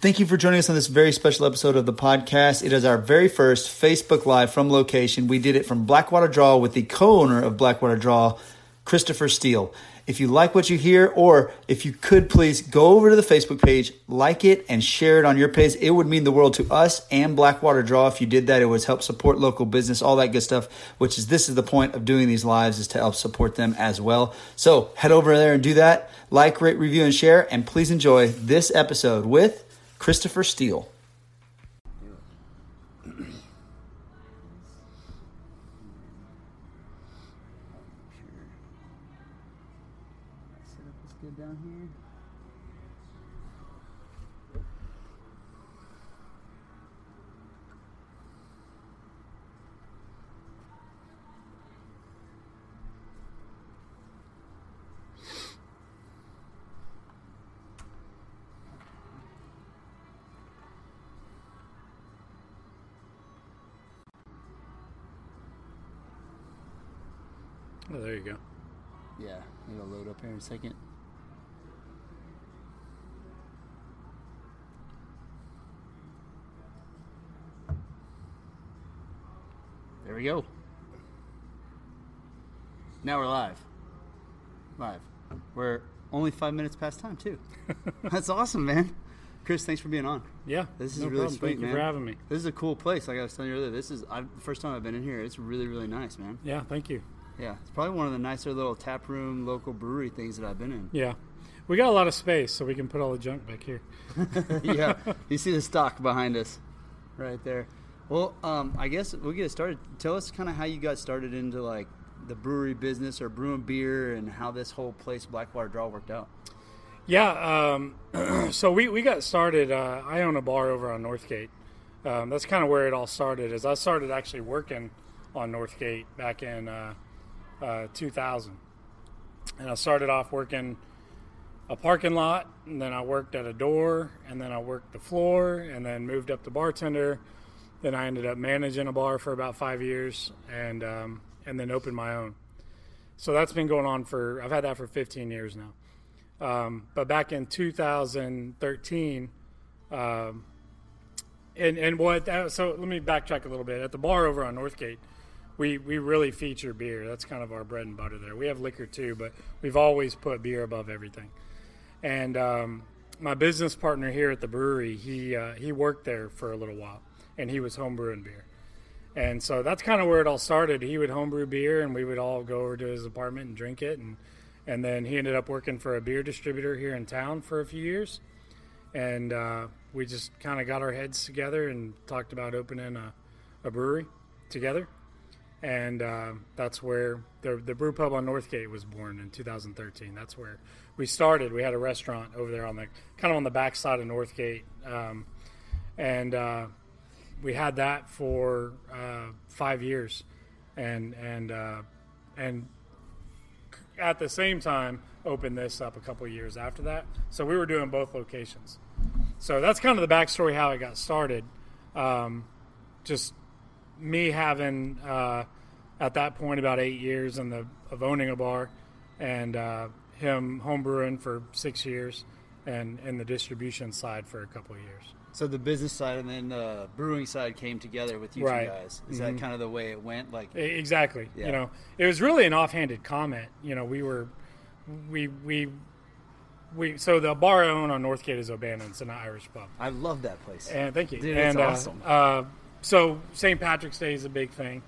Thank you for joining us on this very special episode of the podcast. It is our very first Facebook Live from location. We did it from Blackwater Draw with the co owner of Blackwater Draw, Christopher Steele. If you like what you hear, or if you could please go over to the Facebook page, like it, and share it on your page, it would mean the world to us and Blackwater Draw. If you did that, it would help support local business, all that good stuff, which is this is the point of doing these lives is to help support them as well. So head over there and do that. Like, rate, review, and share, and please enjoy this episode with Christopher Steele. A second. There we go. Now we're live. Live. We're only five minutes past time too. That's awesome, man. Chris, thanks for being on. Yeah, This is no really problem. sweet, Thank man. you for having me. This is a cool place. Like I was telling you earlier, this is i the first time I've been in here. It's really, really nice, man. Yeah, thank you. Yeah, it's probably one of the nicer little tap room, local brewery things that I've been in. Yeah, we got a lot of space, so we can put all the junk back here. yeah, you see the stock behind us, right there. Well, um, I guess we'll get it started. Tell us kind of how you got started into like the brewery business or brewing beer, and how this whole place Blackwater Draw worked out. Yeah, um, so we, we got started. Uh, I own a bar over on Northgate. Um, that's kind of where it all started. Is I started actually working on Northgate back in uh, uh, 2000, and I started off working a parking lot, and then I worked at a door, and then I worked the floor, and then moved up to bartender. Then I ended up managing a bar for about five years, and um, and then opened my own. So that's been going on for I've had that for 15 years now. Um, but back in 2013, um, and and what that, so let me backtrack a little bit. At the bar over on Northgate, we we really feature beer. That's kind of our bread and butter there. We have liquor too, but we've always put beer above everything. And um, my business partner here at the brewery, he uh, he worked there for a little while, and he was homebrewing beer. And so that's kind of where it all started. He would homebrew beer, and we would all go over to his apartment and drink it. And and then he ended up working for a beer distributor here in town for a few years. And uh, we just kind of got our heads together and talked about opening a, a brewery together. And uh, that's where the, the brew pub on Northgate was born in 2013. That's where we started. We had a restaurant over there on the kind of on the backside of Northgate. Um, and uh, we had that for uh, five years, and and uh, and at the same time opened this up a couple years after that. So we were doing both locations. So that's kind of the backstory how it got started. Um, just me having uh, at that point about eight years the of owning a bar, and uh, him homebrewing for six years, and and the distribution side for a couple of years. So the business side and then the brewing side came together with you Right. two guys. Is that kind of the way it went? Like, Exactly. Yeah. You know, it was really an offhanded comment. You know, we were, we we we. So the bar I own on Northgate is O'Bannon's, It's an Irish pub. I love that place. And thank you. Dude, and it's uh, awesome. Uh, so St. Patrick's Day is a big thing,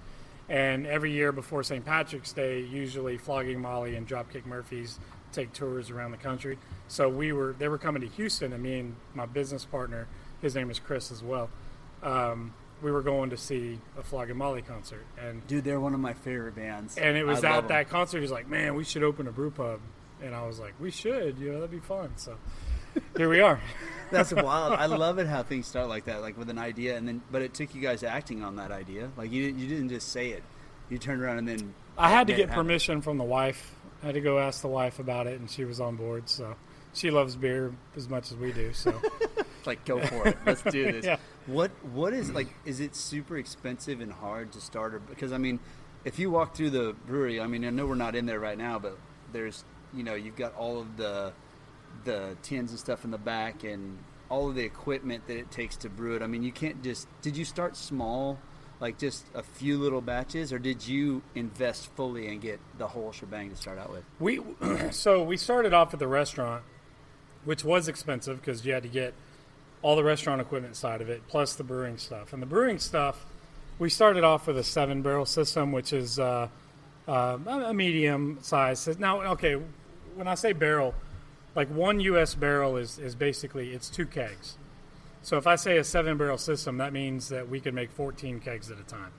and every year before St. Patrick's Day, usually Flogging Molly and Dropkick Murphys take tours around the country. So we were they were coming to Houston, and me and my business partner, his name is Chris as well. Um, we were going to see a Flogging Molly concert, and Dude, they're one of my favorite bands. and it was I at that concert. He's like, "Man, we should open a brew pub," and I was like, "We should, you know, that'd be fun." So here we are. That's wild. I love it how things start like that, like with an idea, and then but it took you guys acting on that idea. Like you, you didn't just say it. You turned around and then I had to get permission from the wife. I had to go ask the wife about it, and she was on board. So she loves beer as much as we do. So It's like go for it. Let's do this. Yeah. What what is like? Is it super expensive and hard to start? Or, because I mean, if you walk through the brewery, I mean, I know we're not in there right now, but there's you know you've got all of the the tins and stuff in the back and all of the equipment that it takes to brew it. I mean, you can't just. Did you start small, like just a few little batches, or did you invest fully and get the whole shebang to start out with? We so we started off at the restaurant, which was expensive because you had to get all the restaurant equipment side of it plus the brewing stuff. And the brewing stuff, we started off with a seven barrel system, which is uh, uh, a medium size. Now, okay, when I say barrel, like one U.S. barrel is is basically it's two kegs. So if I say a seven barrel system, that means that we could make 14 kegs at a time,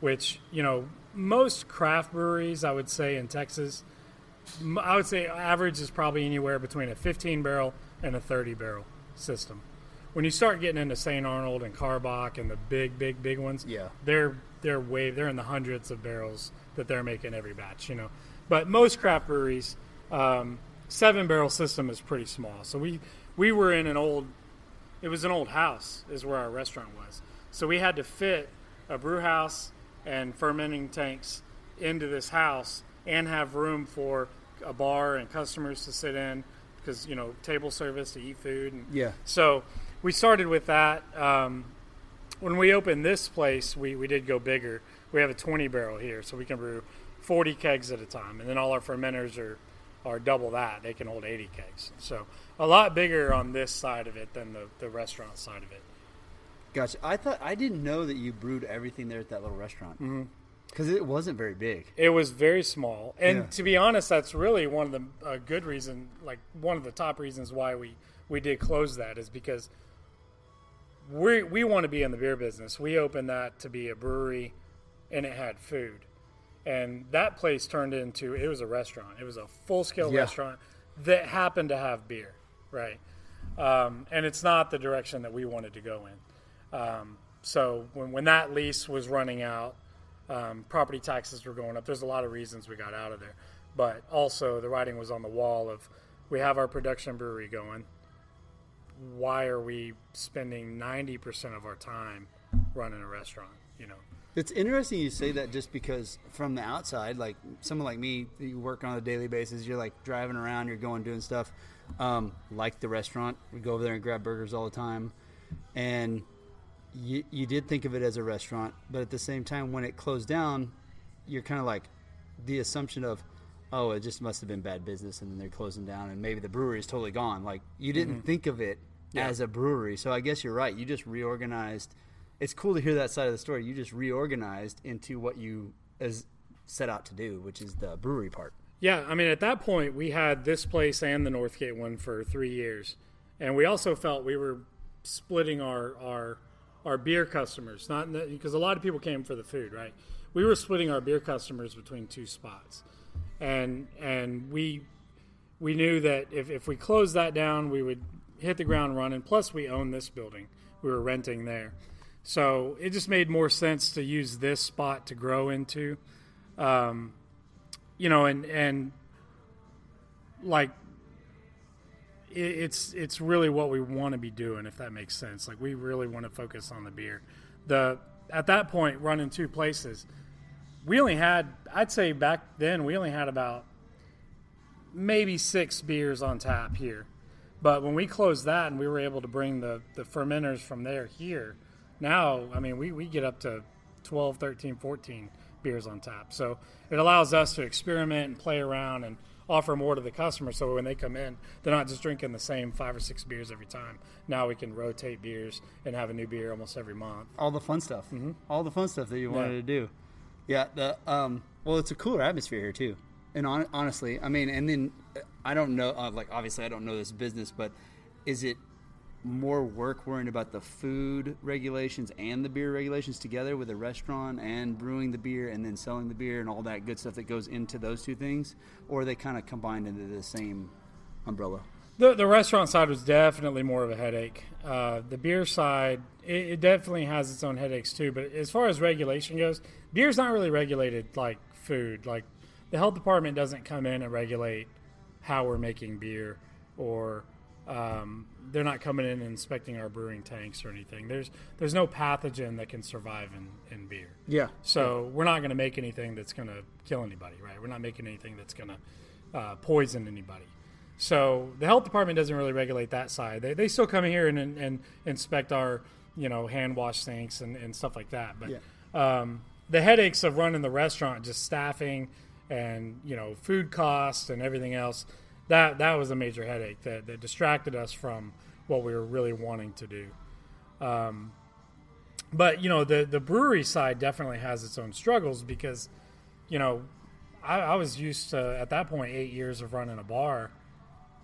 which you know most craft breweries, I would say in Texas, I would say average is probably anywhere between a 15 barrel and a 30 barrel system. When you start getting into St. Arnold and Karbach and the big, big, big ones, Yeah. they're they're way they're in the hundreds of barrels that they're making every batch, you know. But most craft breweries, um, seven barrel system is pretty small. So we we were in an old, it was an old house is where our restaurant was. So we had to fit a brew house and fermenting tanks into this house and have room for a bar and customers to sit in because you know table service to eat food and Yeah. so we started with that. Um, when we opened this place, we, we did go bigger. We have a 20 barrel here, so we can brew 40 kegs at a time. And then all our fermenters are, are double that. They can hold 80 kegs. So a lot bigger on this side of it than the, the restaurant side of it. Gotcha. I thought I didn't know that you brewed everything there at that little restaurant Mm-hmm. because it wasn't very big. It was very small, and Yeah. to be honest, that's really one of the a good reason, like one of the top reasons why we we did close that is because we we want to be in the beer business. We opened that to be a brewery, and it had food, and that place turned into it was a restaurant. It was a full scale Yeah. restaurant that happened to have beer, right? Um, and it's not the direction that we wanted to go in. Um, so when when that lease was running out um, property taxes were going up. There's a lot of reasons we got out of there, but also the writing was on the wall of we have our production brewery going. Why are we spending 90% of our time running a restaurant? You know, It's interesting you say that just because from the outside, like someone like me, you work on a daily basis, you're like driving around, you're going doing stuff. Um, like the restaurant, we go over there and grab burgers all the time. And you, you did think of it as a restaurant, but at the same time, when it closed down, you're kind of like the assumption of, oh, it just must have been bad business and then they're closing down and maybe the brewery is totally gone. Like you didn't think of it as a brewery. So I guess you're right. You just reorganized. It's cool to hear that side of the story. You just reorganized into what you as set out to do, which is the brewery part. Yeah, I mean, at that point, we had this place and the Northgate one for three years, and we also felt we were splitting our our our beer customers, not because a lot of people came for the food, right? We were splitting our beer customers between two spots, and and we we knew that if if we closed that down, we would hit the ground running. Plus, we own this building; we were renting there, so it just made more sense to use this spot to grow into. Um, you know, and and like it, it's it's really what we want to be doing, if that makes sense. Like we really want to focus on the beer. The at that point, running two places, we only had I'd say back then we only had about maybe six beers on tap here. But when we closed that and we were able to bring the, the fermenters from there here, now, I mean, we, we get up to 12, 13, 14 beers on tap. So it allows us to experiment and play around and offer more to the customer. So when they come in, they're not just drinking the same five or six beers every time. Now we can rotate beers and have a new beer almost every month. all the fun stuff, mm-hmm. all the fun stuff that you wanted Yeah. to do. Yeah, the um, well, it's a cooler atmosphere here too. And on, honestly, I mean, and then uh, I don't know, uh, like obviously I don't know this business, but is it more work worrying about the food regulations and the beer regulations together with a restaurant and brewing the beer and then selling the beer and all that good stuff that goes into those two things, or they kind of combined into the same umbrella? The, the restaurant side was definitely more of a headache. Uh, the beer side, it, it definitely has its own headaches too. But as far as regulation goes, beer's not really regulated like food. Like the health department doesn't come in and regulate how we're making beer, or um, they're not coming in and inspecting our brewing tanks or anything. There's there's no pathogen that can survive in, in beer. Yeah. So we're not going to make anything that's going to kill anybody, right? We're not making anything that's going to uh, poison anybody. So the health department doesn't really regulate that side. They, they still come here and, and, and inspect our you know hand wash sinks and, and stuff like that. But Yeah. um, the headaches of running the restaurant, just staffing and you know food costs and everything else, that that was a major headache that, that distracted us from what we were really wanting to do. Um, but you know the the brewery side definitely has its own struggles because you know I, I was used to at that point eight years of running a bar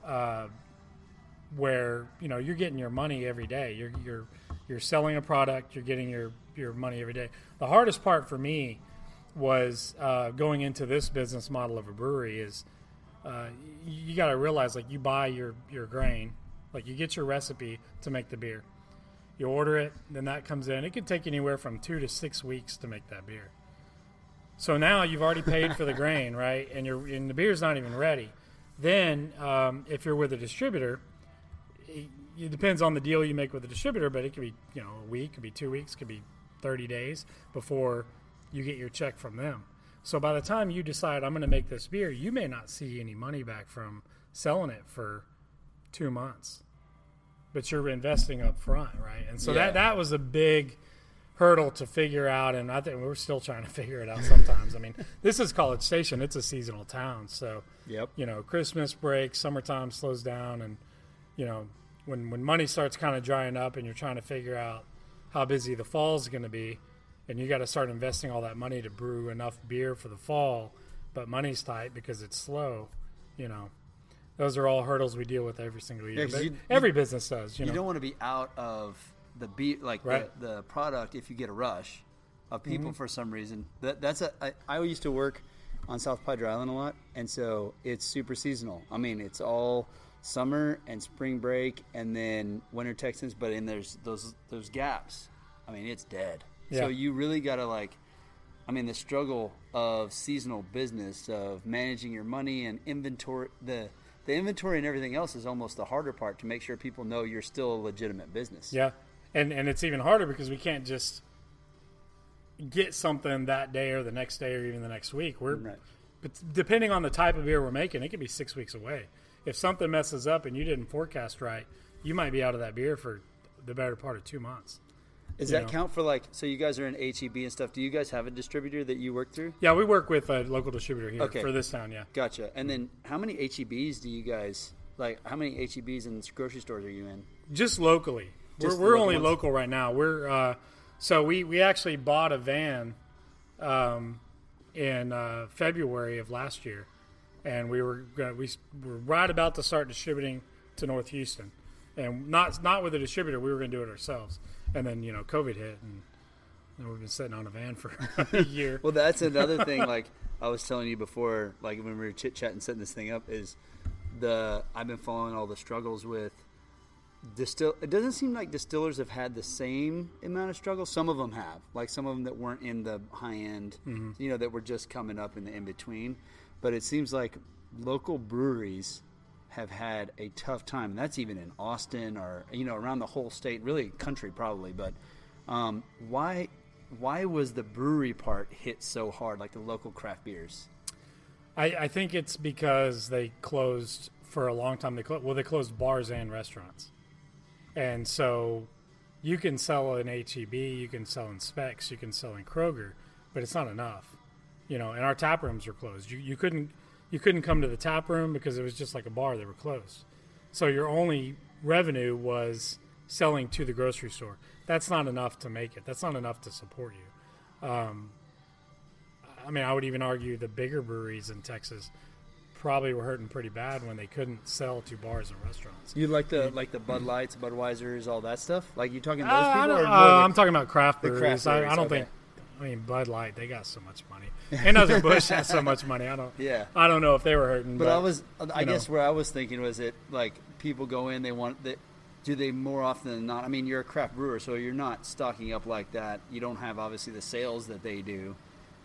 uh, where you know you're getting your money every day you're you're you're selling a product you're getting your your money every day the hardest part for me was uh, going into this business model of a brewery is uh, you, you got to realize like you buy your your grain like you get your recipe to make the beer you order it, then that comes in. It could take anywhere from two to six weeks to make that beer. So now you've already paid for the grain, right? And your and the beer's not even ready. Then, um, if you're with a distributor, it, it depends on the deal you make with the distributor, but it could be you know a week, could be two weeks, could be thirty days before you get your check from them. So by the time you decide I'm going to make this beer, you may not see any money back from selling it for two months but you're investing up front, right? And so Yeah. that that was a big hurdle to figure out, and I think we're still trying to figure it out sometimes. I mean, this is College Station; it's a seasonal town, so Yep. you know, Christmas break, summertime slows down, and you know, when when money starts kind of drying up, and you're trying to figure out how busy the fall is going to be, and you got to start investing all that money to brew enough beer for the fall, but money's tight because it's slow, you know. Those are all hurdles we deal with every single year. But you- every business does, you You know. don't want to be out of the beat like Right. the, the product if you get a rush of people Mm-hmm. for some reason. That that's a I, I used to work on South Padre Island a lot, and so it's super seasonal. I mean, it's all summer and spring break, and then winter Texans. But in there's those those gaps. I mean, it's dead. So you really got to like. I mean, the struggle of seasonal business of managing your money and inventory the the inventory and everything else is almost the harder part to make sure people know you're still a legitimate business. Yeah, and and it's even harder because we can't just get something that day or the next day or even the next week. We're Right. but depending on the type of beer we're making, it could be six weeks away. If something messes up and you didn't forecast right, you might be out of that beer for the better part of two months. Does that know. count for like? So you guys are in HEB and stuff. Do you guys have a distributor that you work through? Yeah, we work with a local distributor here Okay. for this town. Yeah, Gotcha. And then how many HEBs do you guys like? How many HEBs and grocery stores are you in? just locally. Just we're we're local only ones? local right now. We're uh, so we we actually bought a van um, in uh, February of last year, and we were gonna, we were right about to start distributing to North Houston, and not not with a distributor. We were going to do it ourselves, and then you know COVID hit, and, and we've been sitting on a van for a year. Well, that's another thing. Like I was telling you before, like when we were chit chatting, setting this thing up, is the I've been following all the struggles with distill. It doesn't seem like distillers have had the same amount of struggles. Some of them have, like some of them that weren't in the high end, mm-hmm. you know, that were just coming up in the in between. But it seems like local breweries have had a tough time. And that's even in Austin or you know around the whole state, really country probably. But um, why why was the brewery part hit so hard, like the local craft beers? I, I think it's because they closed for a long time. They clo- well, they closed bars and restaurants, and so you can sell in HEB, you can sell in Specs, you can sell in Kroger, but it's not enough, you know. And our tap rooms are closed. You you couldn't you couldn't come to the tap room because it was just like a bar. They were closed. So your only revenue was selling to the grocery store. That's not enough to make it. That's not enough to support you. Um, I mean, I would even argue the bigger breweries in Texas probably were hurting pretty bad when they couldn't sell to bars and restaurants. You like the like the Bud Lights, Budweisers, all that stuff? Like you talking those Uh, people? uh, the- I'm talking about craft breweries. craft I, I don't okay. think. I mean, Bud Light, they got so much money. Anheuser Busch has so much money. I don't. Yeah. I don't know if they were hurting. But I was, I you know. guess, where I was thinking was it like people go in, they want that. Do they more often than not? I mean, you're a craft brewer, so you're not stocking up like that. You don't have obviously the sales that they do,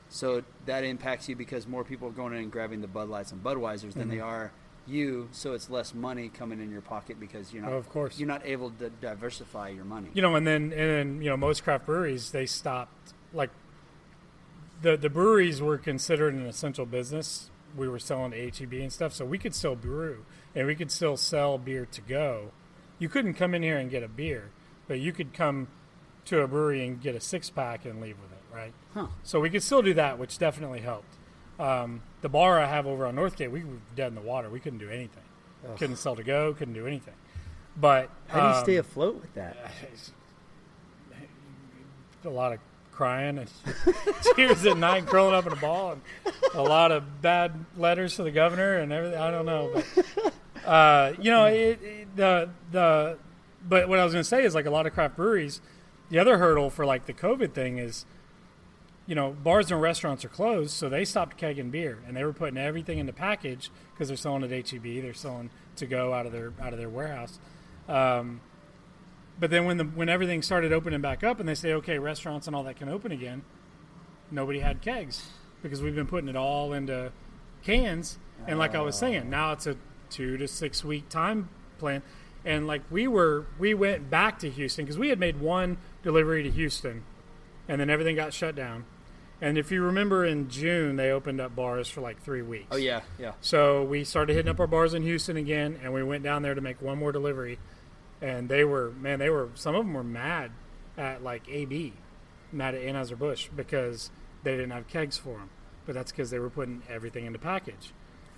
so that impacts you because more people are going in and grabbing the Bud Lights and Budweisers than Mm-hmm. they are you. So it's less money coming in your pocket because you're not. Oh, of course. you're not able to diversify your money. you know, and then and then you know most craft breweries they stopped like the the breweries were considered an essential business we were selling to HEB and stuff, so we could still brew and we could still sell beer to go. You couldn't come in here and get a beer, but you could come to a brewery and get a six pack and leave with it, right? Huh. So we could still do that, which definitely helped. Um, the bar I have over on Northgate, we were dead in the water. We couldn't do anything. Couldn't sell to go. Couldn't do anything. But How do you um, stay afloat with that? a lot of crying and tears at night, curling up in a ball, and a lot of bad letters to the governor and everything. I don't know, but uh, you know, it, it, the the. But what I was going to say is like a lot of craft breweries. The other hurdle for like the COVID thing is, you know, bars and restaurants are closed, so they stopped kegging beer and they were putting everything in the package because they're selling at HEB, they're selling to go out of their out of their warehouse. Um, but then when the when everything started opening back up and they say okay restaurants and all that can open again nobody had kegs because we've been putting it all into cans. And like i was saying ah. now it's a two to six week time plan. And like we were we went back to houston because we had made one delivery to houston and then everything got shut down. And if you remember in june they opened up bars for like three weeks. Oh yeah, yeah. so we started hitting up our bars in Houston again, and we went down there to make one more delivery. And they were, man, they were, some of them were mad at like AB, mad at Anheuser Busch because they didn't have kegs for them. But that's because they were putting everything in the package.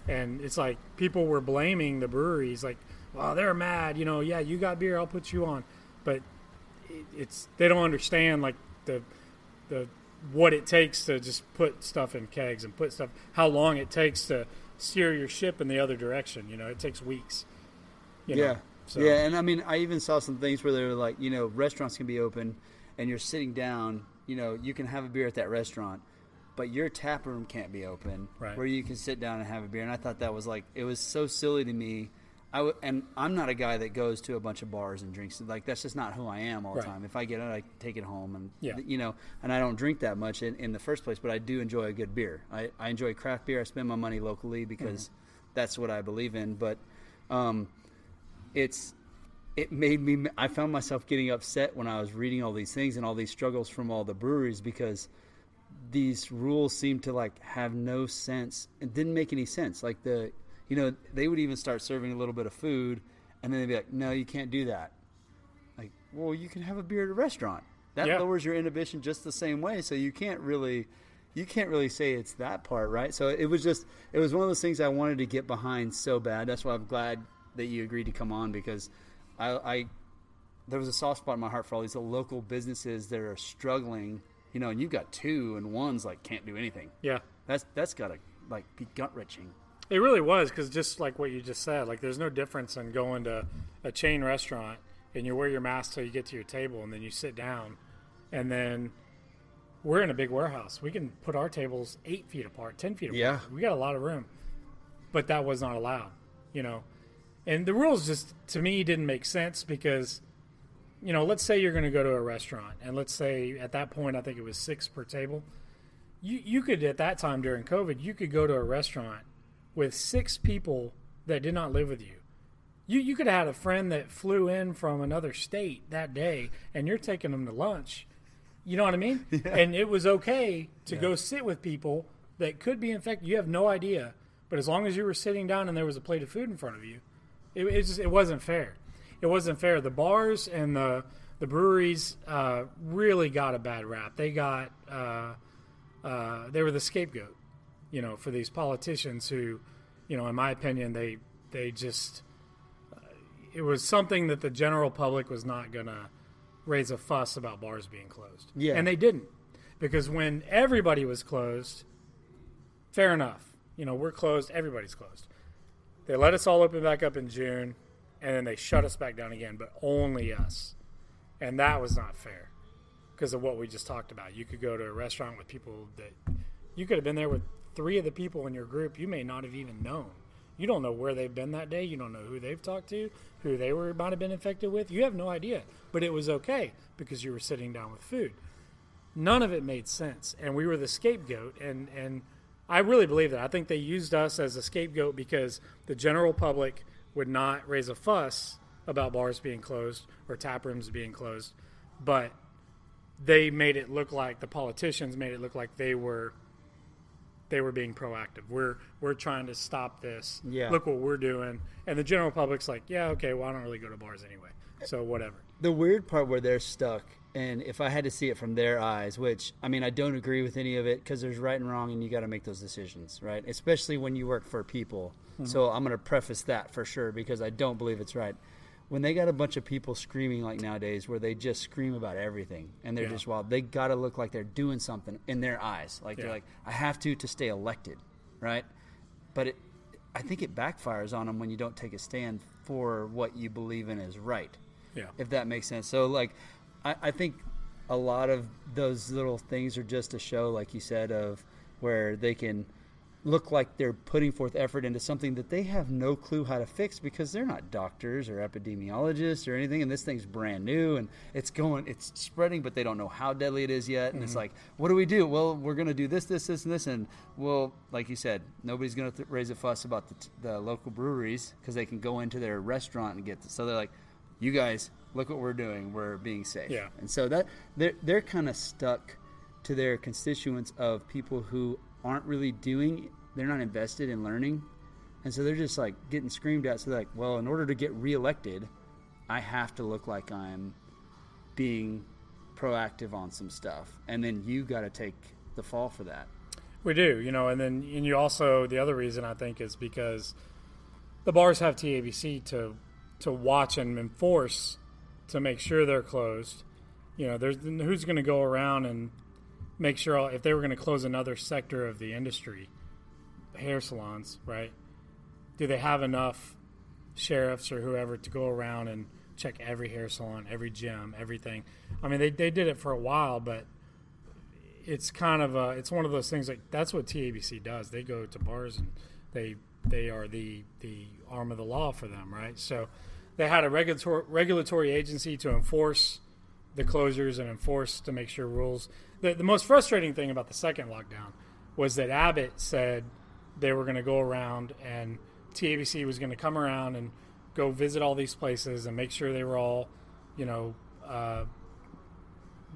And it's like people were blaming the breweries, like, well, they're mad, you know, yeah, you got beer, I'll put you on. But it's, they don't understand like the, the, what it takes to just put stuff in kegs and put stuff, how long it takes to steer your ship in the other direction. You know, it takes weeks. you know. Yeah. So- Yeah, and I mean, I even saw some things where they were like, you know, restaurants can be open, and you're sitting down. You know, you can have a beer at that restaurant, but your tap room can't be open, Right. where you can sit down and have a beer. And I thought that was like, it was so silly to me. I w- and I'm not a guy that goes to a bunch of bars and drinks. Like that's just not who I am all the Right. time. If I get it, I take it home, and Yeah. you know, and I don't drink that much in, in the first place. But I do enjoy a good beer. I, I enjoy craft beer. I spend my money locally because that's what I believe in. But um, it's it made me i found myself getting upset when i was reading all these things and all these struggles from all the breweries because these rules seemed to like have no sense. It didn't make any sense. Like the you know they would even start serving a little bit of food and then they'd be like no you can't do that. Like well you can have a beer at a restaurant. That Yeah. lowers your inhibition just the same way. So you can't really you can't really say it's that part right? So it was just it was one of those things i wanted to get behind so bad. That's why i'm glad that you agreed to come on because i, I there was a soft spot in my heart for all these local businesses that are struggling you know and you've got two and one's like can't do anything Yeah. that's that's gotta like be gut wrenching It really was because just like what you just said, like there's no difference in going to a chain restaurant and you wear your mask till you get to your table and then you sit down, and then we're in a big warehouse. We can put our tables eight feet apart, ten feet apart. Yeah. we got a lot of room, but that was not allowed. You know, and the rules just to me didn't make sense because, you know, let's say you're going to go to a restaurant and let's say at that point I think it was six per table. You you could at that time during COVID you could go to a restaurant with six people that did not live with you. You you could have had a friend that flew in from another state that day, and you're taking them to lunch. You know what I mean? And it was okay to go sit with people that could be infected. You have no idea, but as long as you were sitting down and there was a plate of food in front of you, it, it just it wasn't fair. It wasn't fair. The bars and the the breweries uh, really got a bad rap. They got uh, uh, they were the scapegoat you know, for these politicians who, you know, in my opinion, they they just uh, it was something that the general public was not gonna raise a fuss about bars being closed. Yeah. and they didn't because when everybody was closed, fair enough. You know, we're closed. Everybody's closed. They let us all open back up in June, and then they shut us back down again, but only us, and that was not fair because of what we just talked about. You could go to a restaurant with people that you could have been there with three of the people in your group you may not have even known. You don't know where they've been that day. You don't know who they've talked to, who they were might have been infected with. You have no idea. But it was okay because you were sitting down with food. None of it made sense, and we were the scapegoat. And and I really believe that. I think they used us as a scapegoat because the general public would not raise a fuss about bars being closed or tap rooms being closed, but they made it look like the politicians made it look like they were they were being proactive. We're we're trying to stop this. Yeah. Look what we're doing. And the general public's like, yeah, okay, well, I don't really go to bars anyway, so whatever. the weird part where they're stuck and if i had to see it from their eyes which i mean i don't agree with any of it because there's right and wrong and you got to make those decisions right especially when you work for people hmm. so i'm going to preface that for sure because i don't believe it's right when they got a bunch of people screaming like nowadays where they just scream about everything and they're Yeah. just wild they got to look like they're doing something in their eyes like Yeah. they're like i have to to stay elected right but it i think it backfires on them when you don't take a stand for what you believe in is right Yeah. if that makes sense. So like, I, I think a lot of those little things are just a show, like you said, of where they can look like they're putting forth effort into something that they have no clue how to fix because they're not doctors or epidemiologists or anything, and this thing's brand new and it's going, it's spreading, but they don't know how deadly it is yet. And it's mm-hmm. like, what do we do? Well, we're going to do this, this, this, and this, and well, like you said, nobody's going to th- raise a fuss about the, t- the local breweries because they can go into their restaurant and get. this. so they're like, you guys look what we're doing we're being safe. Yeah. and so that they're, they're kind of stuck to their constituents of people who aren't really doing they're not invested in learning. And so they're just like getting screamed at so they're like well in order to get reelected i have to look like i'm being proactive on some stuff. And then you got to take the fall for that. We do, you know, and then and you also the other reason I think is because the bars have TABC to to watch and enforce to make sure they're closed. You know, there's who's going to go around and make sure if they were going to close another sector of the industry, hair salons, right? Do they have enough sheriffs or whoever to go around and check every hair salon, every gym, everything? I mean, they they did it for a while, but it's kind of a it's one of those things like that's what TABC does. They go to bars and they they are the the arm of the law for them, right? So they had a regulatory regulatory agency to enforce the closures and enforce to make sure rules. The the most frustrating thing about the second lockdown was that Abbott said they were going to go around and TABC was going to come around and go visit all these places and make sure they were all, you know, uh,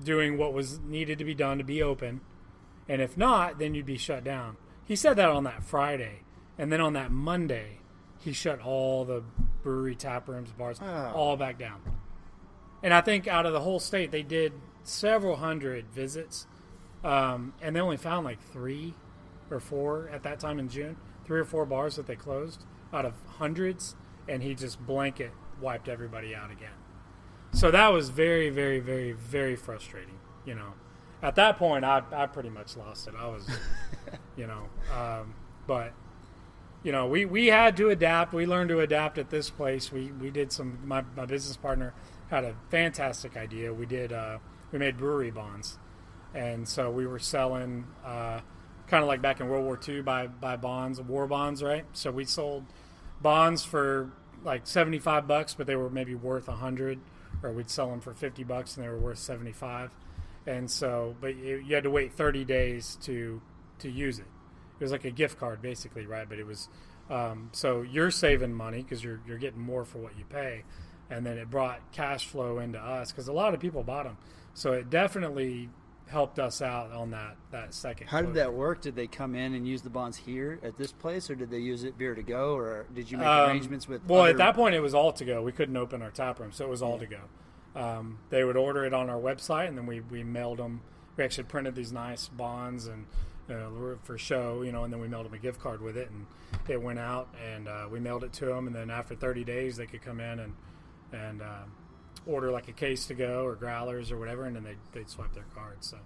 doing what was needed to be done to be open. And if not, then you'd be shut down. He said that on that Friday. And then on that Monday, he shut all the brewery tap rooms, bars, Oh. all back down. And I think out of the whole state, they did several hundred visits. Um, and they only found like three or four at that time in June, three or four bars that they closed out of hundreds. And he just blanket wiped everybody out again. So that was very, very, very, very frustrating. You know, at that point, I, I pretty much lost it. I was, you know, um, but you know, we, we had to adapt. We learned to adapt at this place. We we did some. My, my business partner had a fantastic idea. We did. Uh, we made brewery bonds, and so we were selling. Uh, Kind of like back in World War II, buy buy bonds, war bonds, right? So we sold bonds for like seventy five bucks, but they were maybe worth hundred, or we'd sell them for fifty bucks and they were worth seventy five. And so, but you, you had to wait thirty days to to use it. It was like a gift card, basically, right? But it was um, so you're saving money because you're you're getting more for what you pay, and then it brought cash flow into us because a lot of people bought them. So it definitely helped us out on that that second. how did that work did they come in and use the bonds here at this place or did they use it beer to go or did you make Um, arrangements with Well, other- at that point, it was all to go. We couldn't open our tap room, so it was all to go. Um, they would order it on our website, and then we, we mailed them. We actually printed these nice bonds and uh, for show, you know, and then we mailed them a gift card with it, and it went out, and uh, we mailed it to them. And then after 30 days, they could come in and and uh, order like a case to go or growlers or whatever, and then they they'd swipe their card. So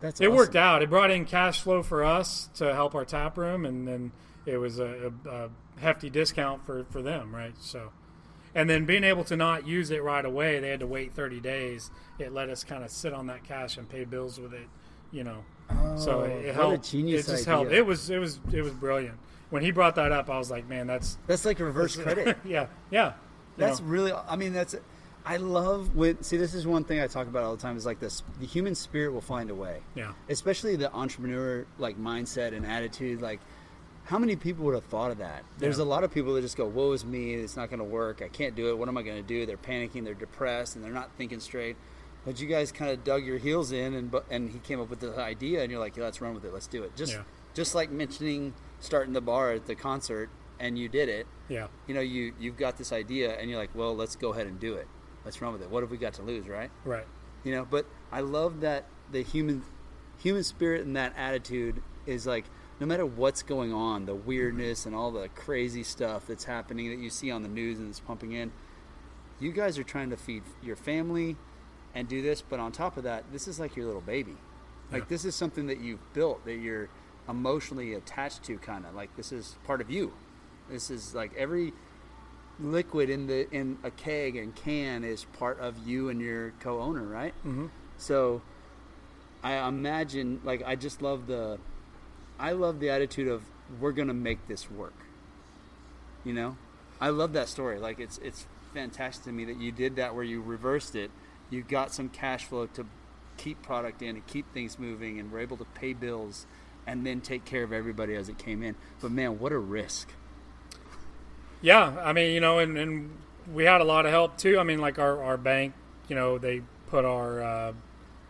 That's it awesome. worked out. It brought in cash flow for us to help our tap room, and then it was a, a, a hefty discount for, for them, right? So, and then being able to not use it right away, they had to wait 30 days. It let us kind of sit on that cash and pay bills with it, you know. So Oh, it, it what a helped. genius it just idea. helped. It was it was it was brilliant. When he brought that up, I was like, man, that's That's like a reverse credit. yeah, yeah. That's know. really. I mean, that's. I love when. See, this is one thing I talk about all the time. Is like this: the human spirit will find a way. yeah. Especially the entrepreneur like mindset and attitude. Like, how many people would have thought of that? There's Yeah. a lot of people that just go, "Woe is me! It's not going to work. I can't do it. What am I going to do?" They're panicking. They're depressed, and they're not thinking straight. But you guys kind of dug your heels in, and and he came up with the idea, and you're like, yeah, "Let's run with it. Let's do it." Just Yeah. just like mentioning starting the bar at the concert and you did it. Yeah. You know, you you've got this idea and you're like, well, let's go ahead and do it. Let's run with it. What have we got to lose, right? Right. You know, but I love that the human human spirit and that attitude is like no matter what's going on, the weirdness and all the crazy stuff that's happening that you see on the news and it's pumping in, you guys are trying to feed your family and do this, but on top of that, this is like your little baby. Like Yeah. this is something that you've built that you're emotionally attached to kind of. Like this is part of you. This is like every liquid in the in a keg and can is part of you and your co-owner, right? Mm-hmm. So I imagine like I just love the I love the attitude of we're gonna make this work. You know? I love that story. Like it's it's fantastic to me that you did that where you reversed it. You got some cash flow to keep product in and keep things moving and we're able to pay bills and then take care of everybody as it came in. But man, what a risk. Yeah, I mean, you know, and, and we had a lot of help too. I mean, like our, our bank, you know, they put our uh,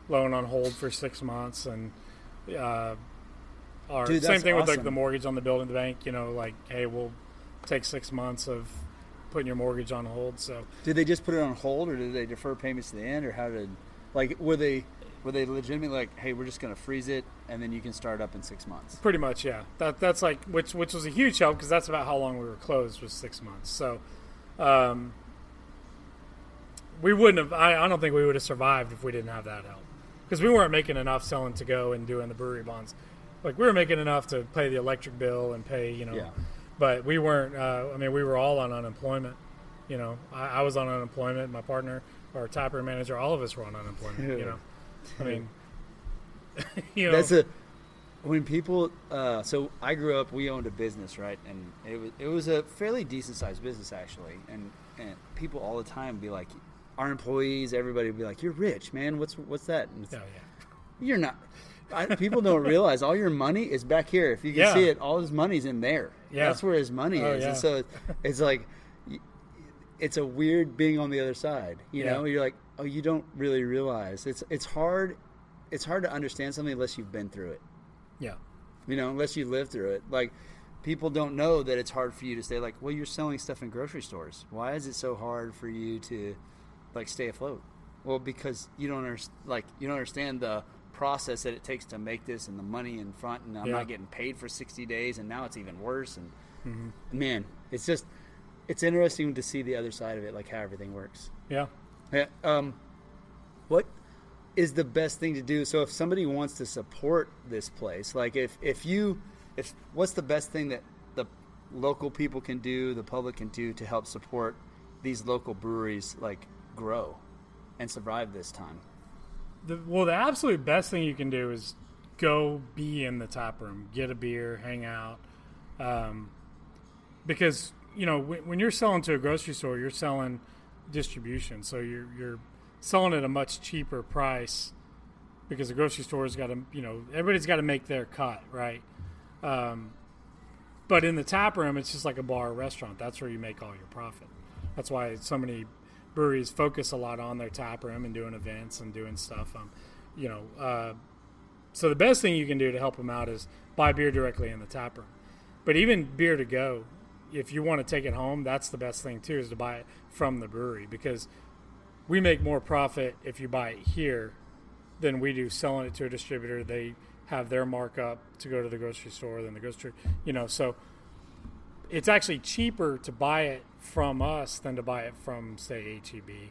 loan on hold for six months, and uh, our Dude, same thing with like the mortgage on the building. The bank, you know, like, hey, we'll take six months of putting your mortgage on hold. So Did they just put it on hold, or did they defer payments to the end, or how did, like, were they were they legitimately like, hey, we're just gonna freeze it, and then you can start up in six months? pretty much, yeah. That that's like which which was a huge help because that's about how long we were closed was six months. So. Um, we wouldn't have. I, I don't think we would have survived if we didn't have that help, because we weren't making enough selling to go and doing the brewery bonds. Like we were making enough to pay the electric bill and pay, you know, Yeah. But we weren't. Uh, I mean, we were all on unemployment. You know, I, I was on unemployment. My partner, our taproom manager, all of us were on unemployment. You know, I mean, you know, That's a when people. Uh, so I grew up. We owned a business, right? And it was it was a fairly decent sized business actually. And and people all the time be like, our employees, everybody would be like, "You're rich, man. What's what's that?" And it's, oh, yeah. You're not. I, people don't realize all your money is back here. If you can Yeah. see it, all his money's in there. Yeah. That's where his money Oh, is. yeah. And so it's like, it's a weird being on the other side. You Yeah. know, you're like, oh, you don't really realize it's it's hard. It's hard to understand something unless you've been through it. yeah, You know, unless you live through it. Like, people don't know that it's hard for you to stay like, well, you're selling stuff in grocery stores. Why is it so hard for you to, like, stay afloat? Well, because you don't understand, like, you don't understand the process that it takes to make this and the money in front, and I'm Yeah. not getting paid for 60 days, and now it's even worse. And man, it's just, it's interesting to see the other side of it, like how everything works. yeah. Yeah. Um, what is the best thing to do? So if somebody wants to support this place, like if if you if what's the best thing that the local people can do, the public can do to help support these local breweries like grow and survive this time? The, well, the absolute best thing you can do is go be in the tap room, get a beer, hang out, um, because you know when, when you're selling to a grocery store, you're selling distribution, so you're you're selling at a much cheaper price because the grocery store's got to you know everybody's got to make their cut, right? Um, but in the tap room, it's just like a bar or restaurant. That's where you make all your profit. That's why so many breweries focus a lot on their tap room and doing events and doing stuff. Um, you know, uh, so the best thing you can do to help them out is buy beer directly in the tap room. But even beer to go, if you want to take it home, that's the best thing too is to buy it from the brewery because we make more profit if you buy it here than we do selling it to a distributor. They have their markup to go to the grocery store than the grocery, you know. So it's actually cheaper to buy it from us than to buy it from say HEB,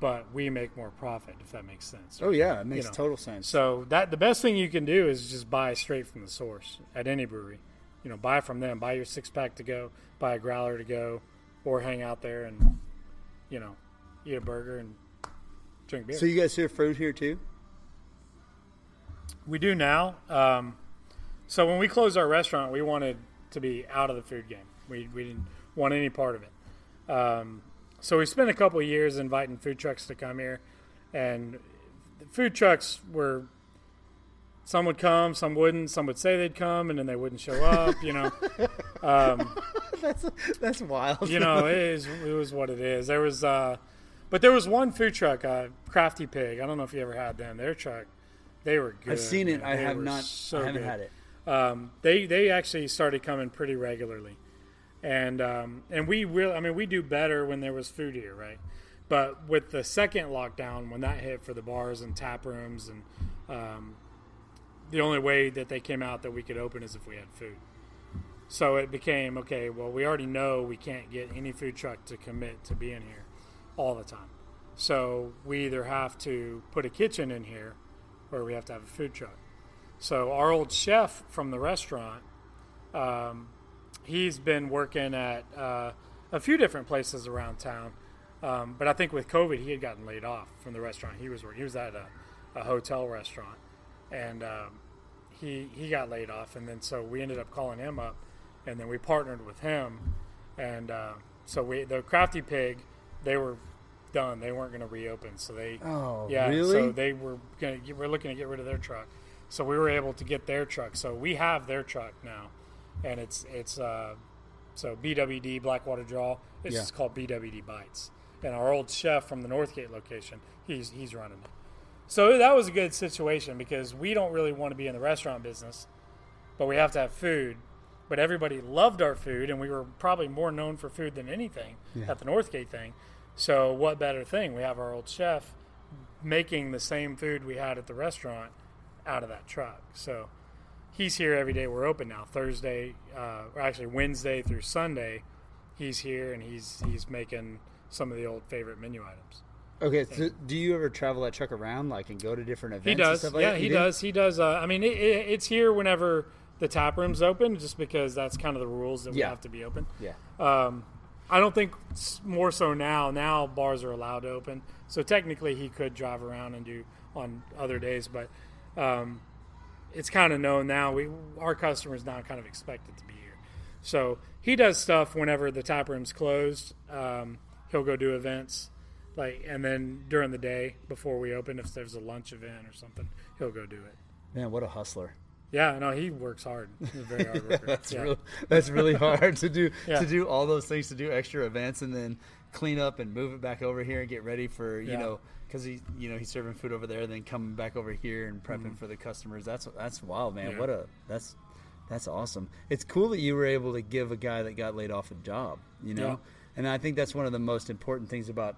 but we make more profit if that makes sense. Oh yeah, it makes know. total sense. So that the best thing you can do is just buy straight from the source at any brewery. You know, buy from them. Buy your six pack to go. Buy a growler to go, or hang out there and you know eat a burger and drink beer. So you guys serve fruit here too? we do now. Um, so when we closed our restaurant, we wanted to be out of the food game. We we didn't want any part of it. Um, so we spent a couple of years inviting food trucks to come here, and the food trucks were some would come, some wouldn't. Some would say they'd come, and then they wouldn't show up. You know, That's that's wild. you know, it is it was what it is. There was, uh, but there was one food truck, uh, Crafty Pig. I don't know if you ever had them. Their truck, they were good. I've seen it. man. I They have not. So I haven't good. had it. Um, they they actually started coming pretty regularly, and um, and we really, I mean, we do better when there was food here, right? But with the second lockdown, when that hit for the bars and tap rooms, and um, the only way that they came out that we could open is if we had food. So it became okay. Well, we already know we can't get any food truck to commit to being here all the time. So we either have to put a kitchen in here, or we have to have a food truck. So our old chef from the restaurant, um, he's been working at uh, a few different places around town. Um, but I think with COVID, he had gotten laid off from the restaurant he was working. He was at a, a hotel restaurant, and um, he he got laid off. And then so we ended up calling him up, and then we partnered with him, and uh, so we the Crafty Pig, they were done. They weren't going to reopen, so they Oh, yeah, really? so they were going to we're looking to get rid of their truck. So we were able to get their truck. So we have their truck now, and it's it's uh, so BWD Blackwater Draw. It's Yeah. just called BWD Bites. And our old chef from the Northgate location, he's he's running it. So that was a good situation because we don't really want to be in the restaurant business, but we have to have food. But everybody loved our food, and we were probably more known for food than anything Yeah. at the Northgate thing. So what better thing? We have our old chef making the same food we had at the restaurant out of that truck. So he's here every day. We're open now. Thursday, uh, or actually Wednesday through Sunday, he's here and he's he's making some of the old favorite menu items. Okay, so do you ever travel that truck around, like, and go to different events? He and does. stuff like yeah, that? he You does. He does. Uh, I mean, it, it, it's here whenever the tap room's open, just because that's kind of the rules that we Yeah. have to be open. Yeah. Um, I don't think more so now. Now bars are allowed to open, so technically he could drive around and do on other days, but um, it's kind of known now. We our customers now kind of expect it to be here, so he does stuff whenever the tap room's closed. Um, he'll go do events, like and then during the day before we open, if there's a lunch event or something, he'll go do it. Man, what a hustler! Yeah, no, he works hard. He's a very hard worker. that's yeah. really that's really hard to do Yeah. to do all those things to do extra events and then clean up and move it back over here and get ready for you Yeah. know because he you know he's serving food over there then coming back over here and prepping for the customers that's that's wild man Mm-hmm. Yeah. what a that's that's awesome it's cool that you were able to give a guy that got laid off a job you know Yeah. and I think that's one of the most important things about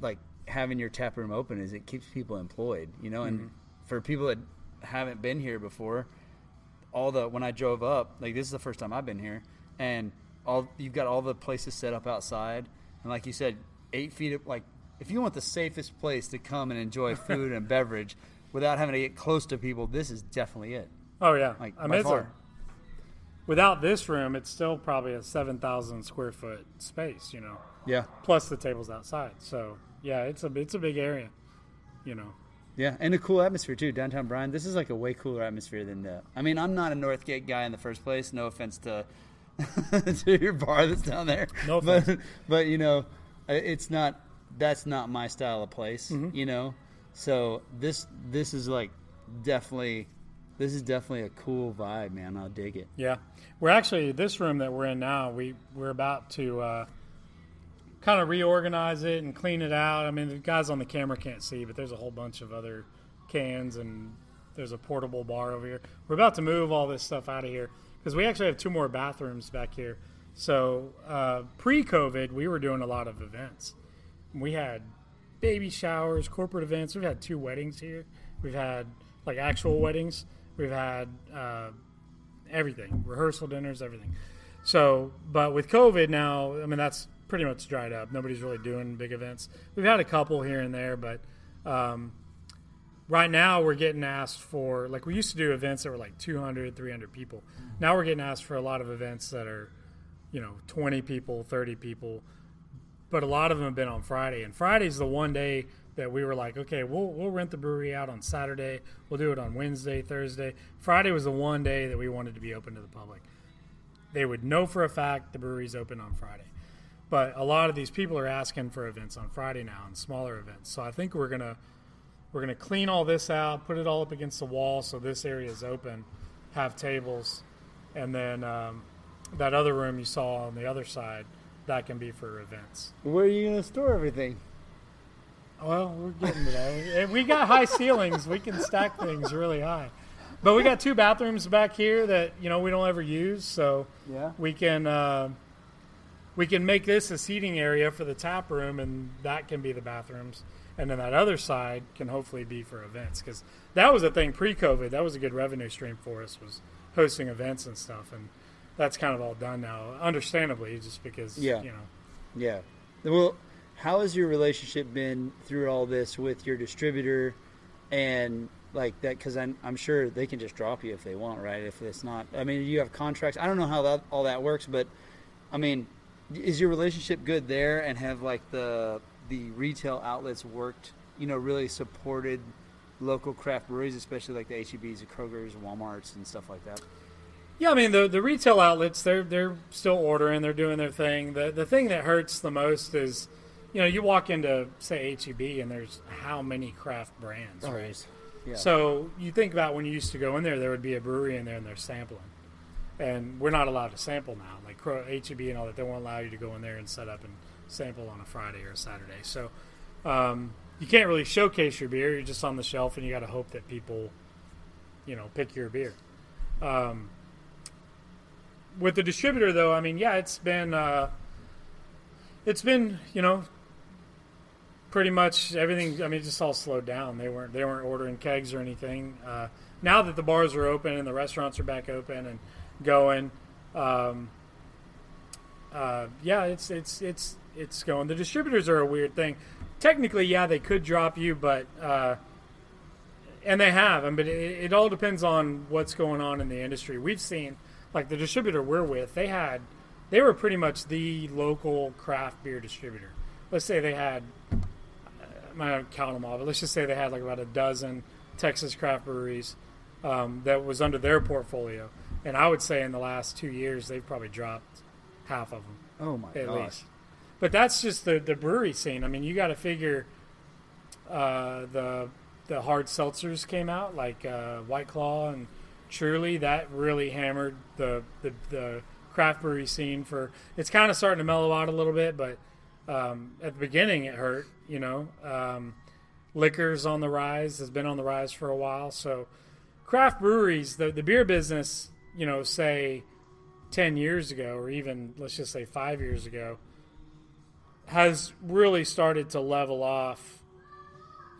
like having your tap room open is it keeps people employed you know and Mm-hmm. for people that haven't been here before all the when I drove up, like this is the first time I've been here, and all you've got all the places set up outside, and like you said, eight feet of like if you want the safest place to come and enjoy food and beverage without having to get close to people, this is definitely it. Oh yeah, Like I mean, by a- far. without this room, it's still probably a seven thousand square foot space. You know, Yeah, plus the tables outside. So yeah, it's a it's a big area. You know, yeah, and a cool atmosphere too. Downtown Bryan, this is like a way cooler atmosphere than the. I mean, I'm not a Northgate guy in the first place. No offense to to your bar that's down there. No but offense. but you know, it's not. That's not my style of place. Mm-hmm. You know, so this this is like definitely. This is definitely a cool vibe, man. I'll dig it. yeah, we're actually this room that we're in now. We we're about to uh, kind of reorganize it and clean it out. I mean, the guys on the camera can't see, but there's a whole bunch of other cans and there's a portable bar over here. We're about to move all this stuff out of here because we actually have two more bathrooms back here. So uh, pre-COVID, we were doing a lot of events. We had baby showers, corporate events. We've had two weddings here. We've had like actual weddings. We've had uh, everything, rehearsal dinners, everything. So, but with COVID now, I mean that's pretty much dried up. Nobody's really doing big events. We've had a couple here and there, but um, right now we're getting asked for like we used to do events that were like 200 300 people now we're getting asked for a lot of events that are you know 20 people 30 people but a lot of them have been on friday and friday's the one day that we were like okay we'll, we'll rent the brewery out on saturday. We'll do it on wednesday thursday. Friday was the one day that we wanted to be open to the public. They would know for a fact the brewery's open on friday. But a lot of these people are asking for events on friday now and smaller events. So i think we're to we're to clean all this out, put it all up against the wall so this area is open, have tables, and then um, that other room you saw on the other side, that can be for events. Where are you gonna store everything? Well, we're getting to that. We got high ceilings. We can stack things really high. but we got two bathrooms back here that you know we don't ever use, so Yeah. we can uh, we can make this a seating area for the tap room, and that can be the bathrooms, and then that other side can hopefully be for events because that was a thing pre-COVID. That was a good revenue stream for us was hosting events and stuff, and that's kind of all done now, understandably, just because Yeah. you know. Yeah. Well, how has your relationship been through all this with your distributor and like that? Because I'm, I'm sure they can just drop you if they want, right? If it's not, I mean, you have contracts. I don't know how that all that works, but I mean, is your relationship good there? And have like the the retail outlets worked? You know, really supported local craft breweries, especially like the HEBs, the Krogers, Walmarts, and stuff like that. Yeah, I mean the the retail outlets they're they're still ordering, they're doing their thing. The the thing that hurts the most is, you know, you walk into say HEB and there's how many craft brands, right? Yeah. So you think about when you used to go in there, there would be a brewery in there and they're sampling, and we're not allowed to sample now. Like HEB and all that, they won't allow you to go in there and set up and sample on a Friday or a Saturday. So um, you can't really showcase your beer. You're just on the shelf, and you got to hope that people, you know, pick your beer. Um, with the distributor, though, I mean, yeah, it's been uh, it's been you know pretty much everything. I mean, just all slowed down. They weren't they weren't ordering kegs or anything. Uh, now that the bars are open and the restaurants are back open and going, um, uh, yeah, it's it's it's it's going. The distributors are a weird thing. Technically, yeah, they could drop you, but uh, and they have. I mean, but it, it all depends on what's going on in the industry. We've seen like the distributor we're with. They had they were pretty much the local craft beer distributor. Let's say they had I don't count them all, but let's just say they had like about a dozen Texas craft breweries um, that was under their portfolio. And I would say in the last two years, they've probably dropped half of them Oh my at gosh. least. But that's just the, the brewery scene. I mean, you got to figure uh, the the hard seltzers came out like uh, White Claw and Truly. That really hammered the, the the craft brewery scene. For it's kind of starting to mellow out a little bit, but um, at the beginning it hurt. You know, um, liquors on the rise has been on the rise for a while. So craft breweries, the the beer business, you know, say 10 years ago, or even let's just say five years ago, has really started to level off.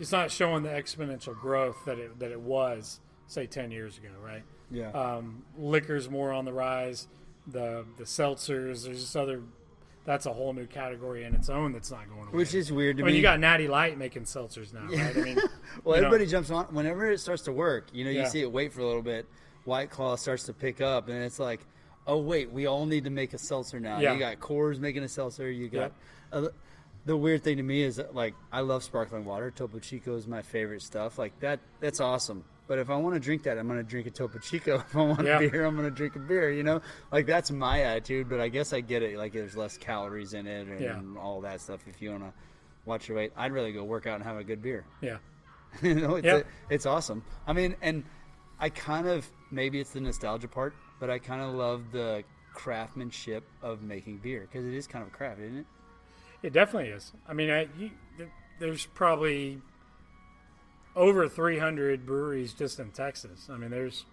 It's not showing the exponential growth that it, that it was, say, 10 years ago, right? Yeah. Um, liquor's more on the rise. The the seltzers, there's just other. That's a whole new category in its own that's not going away. Which is weird to I mean, me. you got Natty Light making seltzers now, right? I mean, Well, you know. everybody jumps on whenever it starts to work. You know, you Yeah. see it wait for a little bit. White Claw starts to pick up, and it's like, oh wait, we all need to make a seltzer now. Yeah. You got Coors making a seltzer. You got. Uh, the weird thing to me is that, like I love sparkling water. Topo Chico is my favorite stuff. Like that, that's awesome. But if I want to drink that, I'm going to drink a Topo Chico. If I want Yeah. a beer, I'm going to drink a beer. You know, like that's my attitude. But I guess I get it. Like there's less calories in it and Yeah. all that stuff. If you want to watch your weight, I'd rather go work out and have a good beer. yeah, you know, it's, Yeah. it's awesome. I mean, and I kind of maybe it's the nostalgia part, but I kind of love the craftsmanship of making beer because it is kind of a craft, isn't it? It definitely is. I mean, I, you, there's probably over 300 breweries just in Texas. I mean, there's,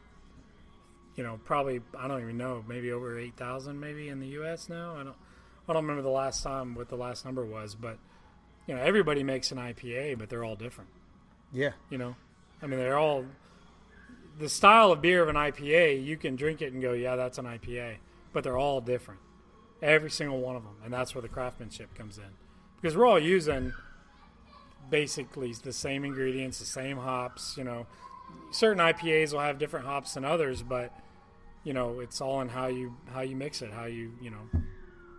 you know, probably I don't even know, maybe over 8,000 maybe in the U.S. now. I don't, I don't remember the last time what the last number was, but you know, everybody makes an IPA, but they're all different. Yeah, You know, I mean, they're all the style of beer of an IPA. You can drink it and go, yeah, that's an IPA, but they're all different, every single one of them, and that's where the craftsmanship comes in, because we're all using basically the same ingredients, the same hops. You know, certain IPAs will have different hops than others, but you know, it's all in how you how you mix it, how you you know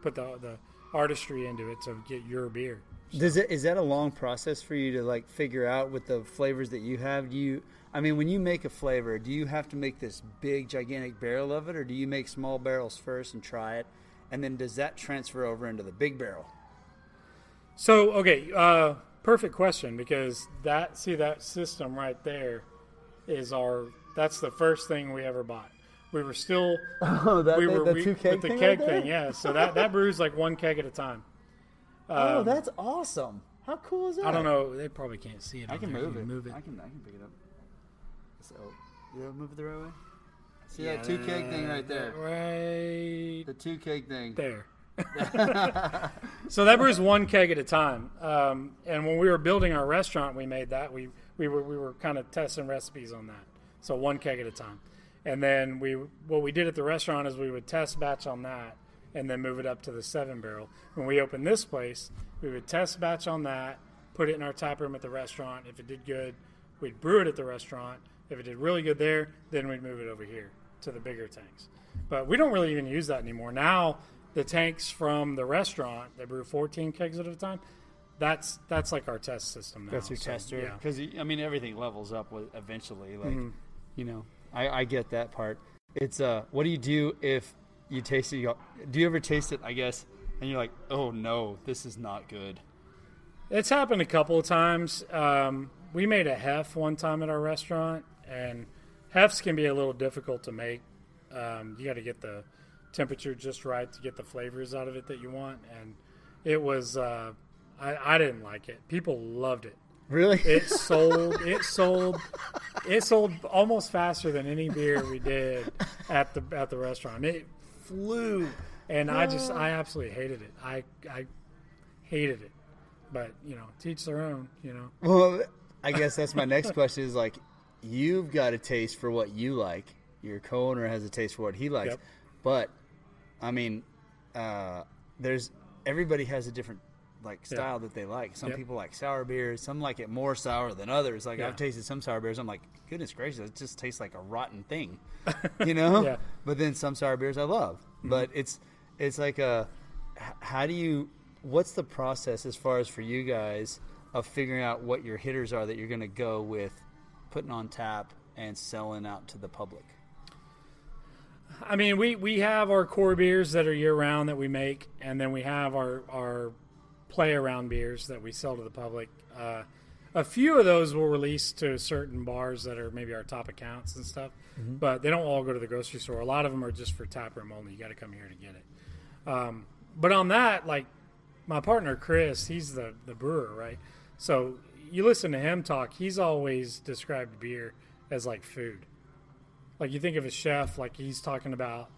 put the the artistry into it to get your beer. Does it is that a long process for you to like figure out with the flavors that you have? Do you I mean when you make a flavor, do you have to make this big gigantic barrel of it or do you make small barrels first and try it? And then does that transfer over into the big barrel? So okay, uh, perfect question because that see that system right there is our that's the first thing we ever bought. We were still Oh, that we the, were the we- two keg with the thing keg right thing, yeah. So that that brews like one keg at a time. Oh, Um, that's awesome. How cool is that? I don't know. They probably can't see it. I can there. move You it. Move it. I can I can pick it up. So Yeah, move it the right way. See that two keg thing right there. Right The two keg thing. there. so that brews one keg at a time. Um, and when we were building our restaurant, we made that. We we were we were kind of testing recipes on that. So one keg at a time. And then we what we did at the restaurant is we would test batch on that and then move it up to the seven barrel. When we opened this place, we would test batch on that, put it in our tap room at the restaurant. If it did good, we'd brew it at the restaurant. If it did really good there, then we'd move it over here to the bigger tanks. But we don't really even use that anymore. Now the tanks from the restaurant they brew 14 kegs at a time. That's that's like our test system now. That's your So, tester. Yeah. Because I mean, everything levels up with eventually. Like, Mhm. you know, I, I get that part. It's uh, what do you do if you taste it? You go, do you ever taste it? I guess, and you're like, oh no, this is not good. It's happened a couple of times. Um, we made a hef one time at our restaurant, and hefs can be a little difficult to make. Um, you got to get the temperature just right to get the flavors out of it that you want. And it was, uh, I, I didn't like it. People loved it. Really? It sold. It sold. It sold almost faster than any beer we did at the at the restaurant. It flew, and I just I absolutely hated it. I I hated it. But you know, teach their own. You know. Well, I guess that's my next question. Is like, you've got a taste for what you like. Your co-owner has a taste for what he likes. Yep. But, I mean, uh, there's everybody has a different like Yeah. style that they like. Some Yep. people like sour beers. Some like it more sour than others. Like Yeah. I've tasted some sour beers. I'm like, goodness gracious, it just tastes like a rotten thing, you know. Yeah. But then some sour beers I love. But it's it's like a how do you what's the process as far as for you guys of figuring out what your hitters are that you're going to go with putting on tap and selling out to the public I mean, we, we have our core beers that are year round that we make, and then we have our, our play around beers that we sell to the public. Uh, a few of those will release to certain bars that are maybe our top accounts and stuff, but they don't all go to the grocery store. A lot of them are just for tap room only. You got to come here to get it. Um, but on that, like my partner Chris, he's the the brewer, right? So you listen to him talk. He's always described beer as like food. Like you think of a chef, like he's talking about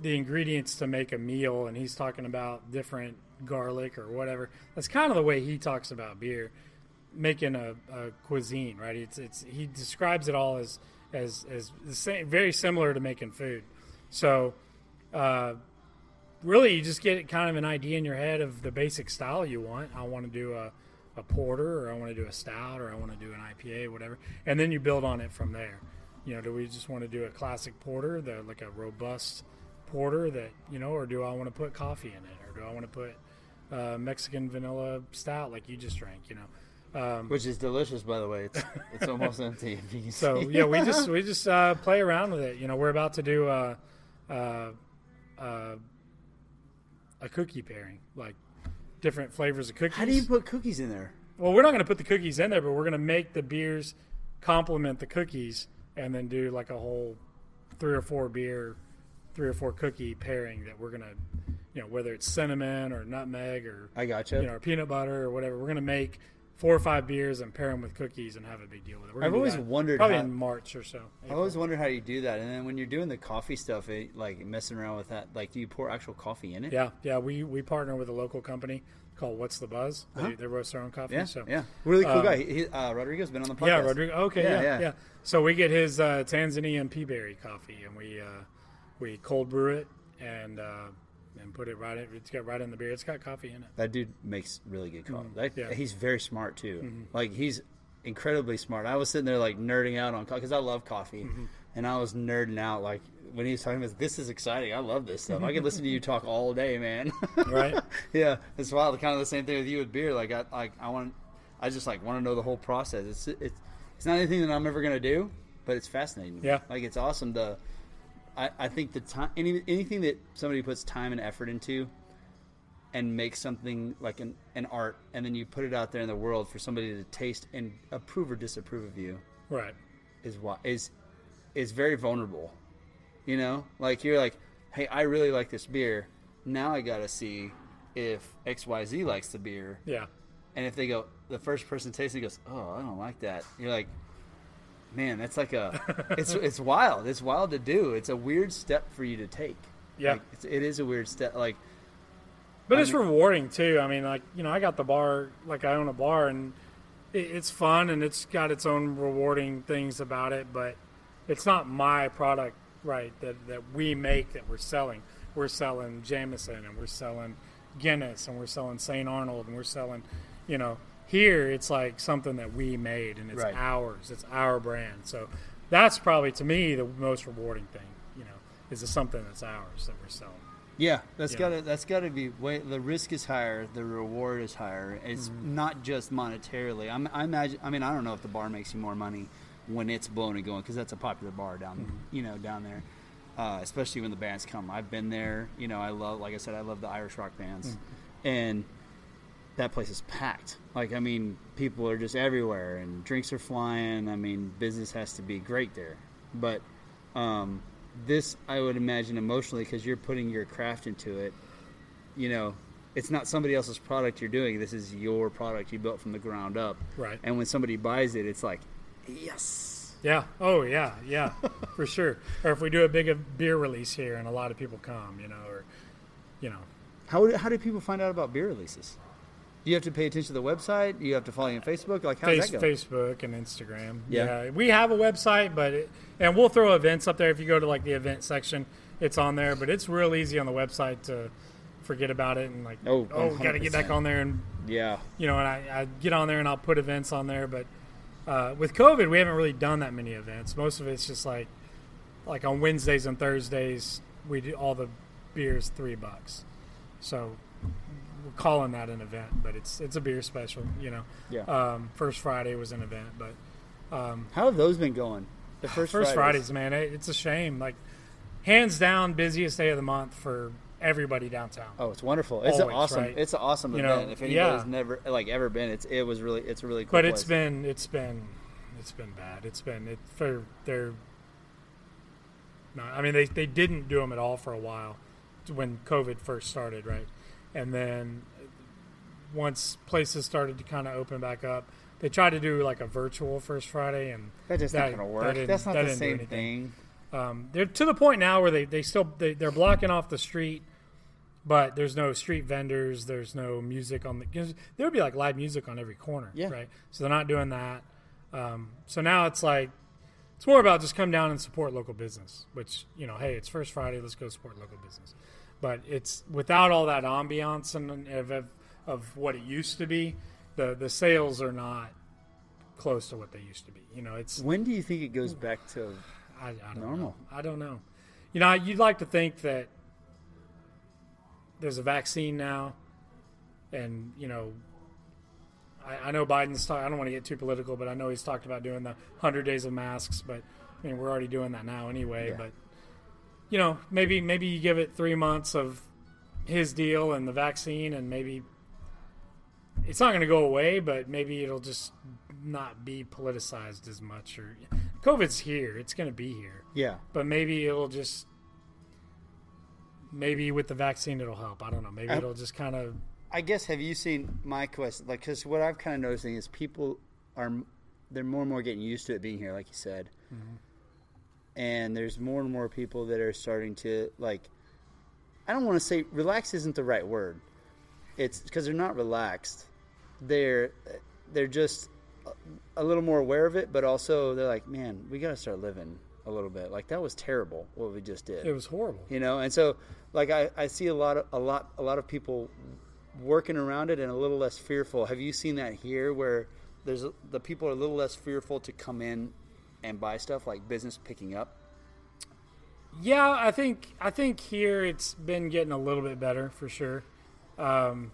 the ingredients to make a meal, and he's talking about different garlic or whatever. That's kind of the way he talks about beer, making a, a cuisine, right? It's it's he describes it all as as as the same, very similar to making food. So, uh, really, you just get kind of an idea in your head of the basic style you want. I want to do a a porter, or I want to do a stout, or I want to do an IPA, whatever, and then you build on it from there. You know, do we just want to do a classic porter, the like a robust porter that you know, or do I want to put coffee in it, or do I want to put uh, Mexican vanilla stout like you just drank? You know, um, which is delicious by the way it's it's almost empty so yeah, we just we just uh, play around with it. You know, we're about to do a a, a, a cookie pairing, like different flavors of cookies. how do you put cookies in there Well, we're not going to put the cookies in there, but we're going to make the beers complement the cookies, and then do like a whole three or four beer, three or four cookie pairing that we're to, you know, whether it's cinnamon or nutmeg or i gotcha you know or peanut butter or whatever. We're to make four or five beers and pair them with cookies and have a big deal with it. We're I've always wondered probably how- in March or so. I always wondered how you do that, and then when you're doing the coffee stuff, it, like messing around with that, like do you pour actual coffee in it? Yeah, yeah. We we partner with a local company called What's the Buzz. They, Uh-huh. they roast their own coffee. yeah, so yeah. Really cool um, guy. He, uh, Rodrigo's been on the podcast. Yeah, Rodrigo. Okay, Yeah, yeah, yeah. yeah, So we get his uh, Tanzanian peaberry coffee, and we uh, we cold brew it and uh, and put it right. In, it's got right in the beer. It's got coffee in it. That dude makes really good coffee. Mm-hmm. yeah. Mm-hmm. He's very smart too. Like he's incredibly smart. I was sitting there like nerding out on coffee because I love coffee, Mm-hmm. and I was nerding out like when he was talking about this is exciting. I love this stuff. I could listen to you talk all day, man. Right. yeah, it's wild. Kind of the same thing with you with beer. Like I like I want, I just like want to know the whole process. It's it's it's not anything that I'm ever gonna do, but it's fascinating. Yeah. like it's awesome to. I, I think the time any, anything that somebody puts time and effort into and makes something like an, an art and then you put it out there in the world for somebody to taste and approve or disapprove of you Right. is what is is very vulnerable. You know? Like you're like, "Hey, I really like this beer. Now I got to see if XYZ likes the beer." Yeah. And if they go the first person tasting goes, "Oh, I don't like that." You're like, Man, that's like a it's it's wild. It's wild to do. It's a weird step for you to take. Yeah. Like, it's, it is a weird step. Like But I it's mean- rewarding too. I mean, like you know, I got the bar, like I own a bar, and it, it's fun and it's got its own rewarding things about it. But it's not my product, right? That that we make that we're selling. We're selling Jameson and we're selling Guinness and we're selling St. Arnold and we're selling, you know, here it's like something that we made and it's Right. ours. It's our brand. So that's probably to me the most rewarding thing. You know, is it something that's ours that we're selling. Yeah, that's Yeah. gotta that's gotta be way. The risk is higher, the reward is higher. It's Mm-hmm. not just monetarily. I'm, I imagine. I mean, I don't know if the bar makes you more money when it's blown and going because that's a popular bar down, Mm-hmm. you know, down there. Uh, especially when the bands come. I've been there. You know, I love, like I said, I love the Irish rock bands, Mm-hmm. and that place is packed. Like, I mean, people are just everywhere, and drinks are flying. I mean, business has to be great there. But um, this, I would imagine, emotionally, because you're putting your craft into it. You know, it's not somebody else's product you're doing. This is your product you built from the ground up. Right. And when somebody buys it, it's like, yes. Yeah. Oh, yeah. Yeah, for sure. Or if we do a big uh, beer release here and a lot of people come, you know, or, you know, How how do people find out about beer releases? Do you have to pay attention to the website? Do you have to follow you on Facebook? Like, how face, does that go? Facebook and Instagram. Yeah. we have a website, but it, and we'll throw events up there. If you go to like the event section, it's on there. But it's real easy on the website to forget about it and like, Oh, oh, got to get back on there and Yeah. you know, and I, I get on there and I'll put events on there. But uh, with COVID, we haven't really done that many events. Most of it's just like, like on Wednesdays and Thursdays, we do all the beers three bucks. So we're calling that an event, but it's it's a beer special. You know, Yeah. um, first Friday was an event, but How have those been going? The first, first Fridays. Fridays, man, it, it's a shame. Like hands down, busiest day of the month for everybody downtown. Oh, it's wonderful! It's Always, awesome. right? It's an awesome You know, event. if anybody's yeah. never like ever been, it's it was really it's a really cool. but it's place. been it's been it's been bad. It's been it for their. No, I mean they they didn't do them at all for a while when COVID first started, right? And then once places started to kind of open back up, they tried to do like a virtual First Friday, and That's just that- not going to that work. didn't- That's not that the same thing. Um, they're to the point now where they, they still they, they're blocking off the street, but there's no street vendors. There's no music on the There would be like live music on every corner, Yeah. right? So they're not doing that. Um, so now it's like it's more about just come down and support local business. Which you know, hey, it's First Friday. Let's go support local business. But it's without all that ambiance and of, of, of what it used to be. The the sales are not close to what they used to be. You know, it's When do you think it goes back to? I, I don't Normal. know. I don't know. You know, you'd like to think that there's a vaccine now, and you know, I, I know Biden's. Talk, I don't want to get too political, but I know he's talked about doing the hundred days of masks. But I mean, we're already doing that now anyway. Yeah. But you know, maybe maybe you give it three months of his deal and the vaccine, and maybe it's not going to go away, but maybe it'll just not be politicized as much. Or COVID's here; it's going to be here Yeah, but maybe it'll just maybe with the vaccine it'll help. I don't know. Maybe I- it'll just kind of I guess have you seen my quest? Like, because what I've kind of noticing is people are they're more and more getting used to it being here, like you said, mm-hmm. and there's more and more people that are starting to like. I don't want to say relax isn't the right word. It's because they're not relaxed. They're they're just a, little more aware of it, but also they're like, man, we got to start living a little bit. Like that was terrible what we just did it was horrible. you know and so like I, I see a lot of a lot a lot of people working around it and a little less fearful have you seen that here where there's the people are a little less fearful to come in and buy stuff like business picking up Yeah, I think I think here it's been getting a little bit better for sure. Um,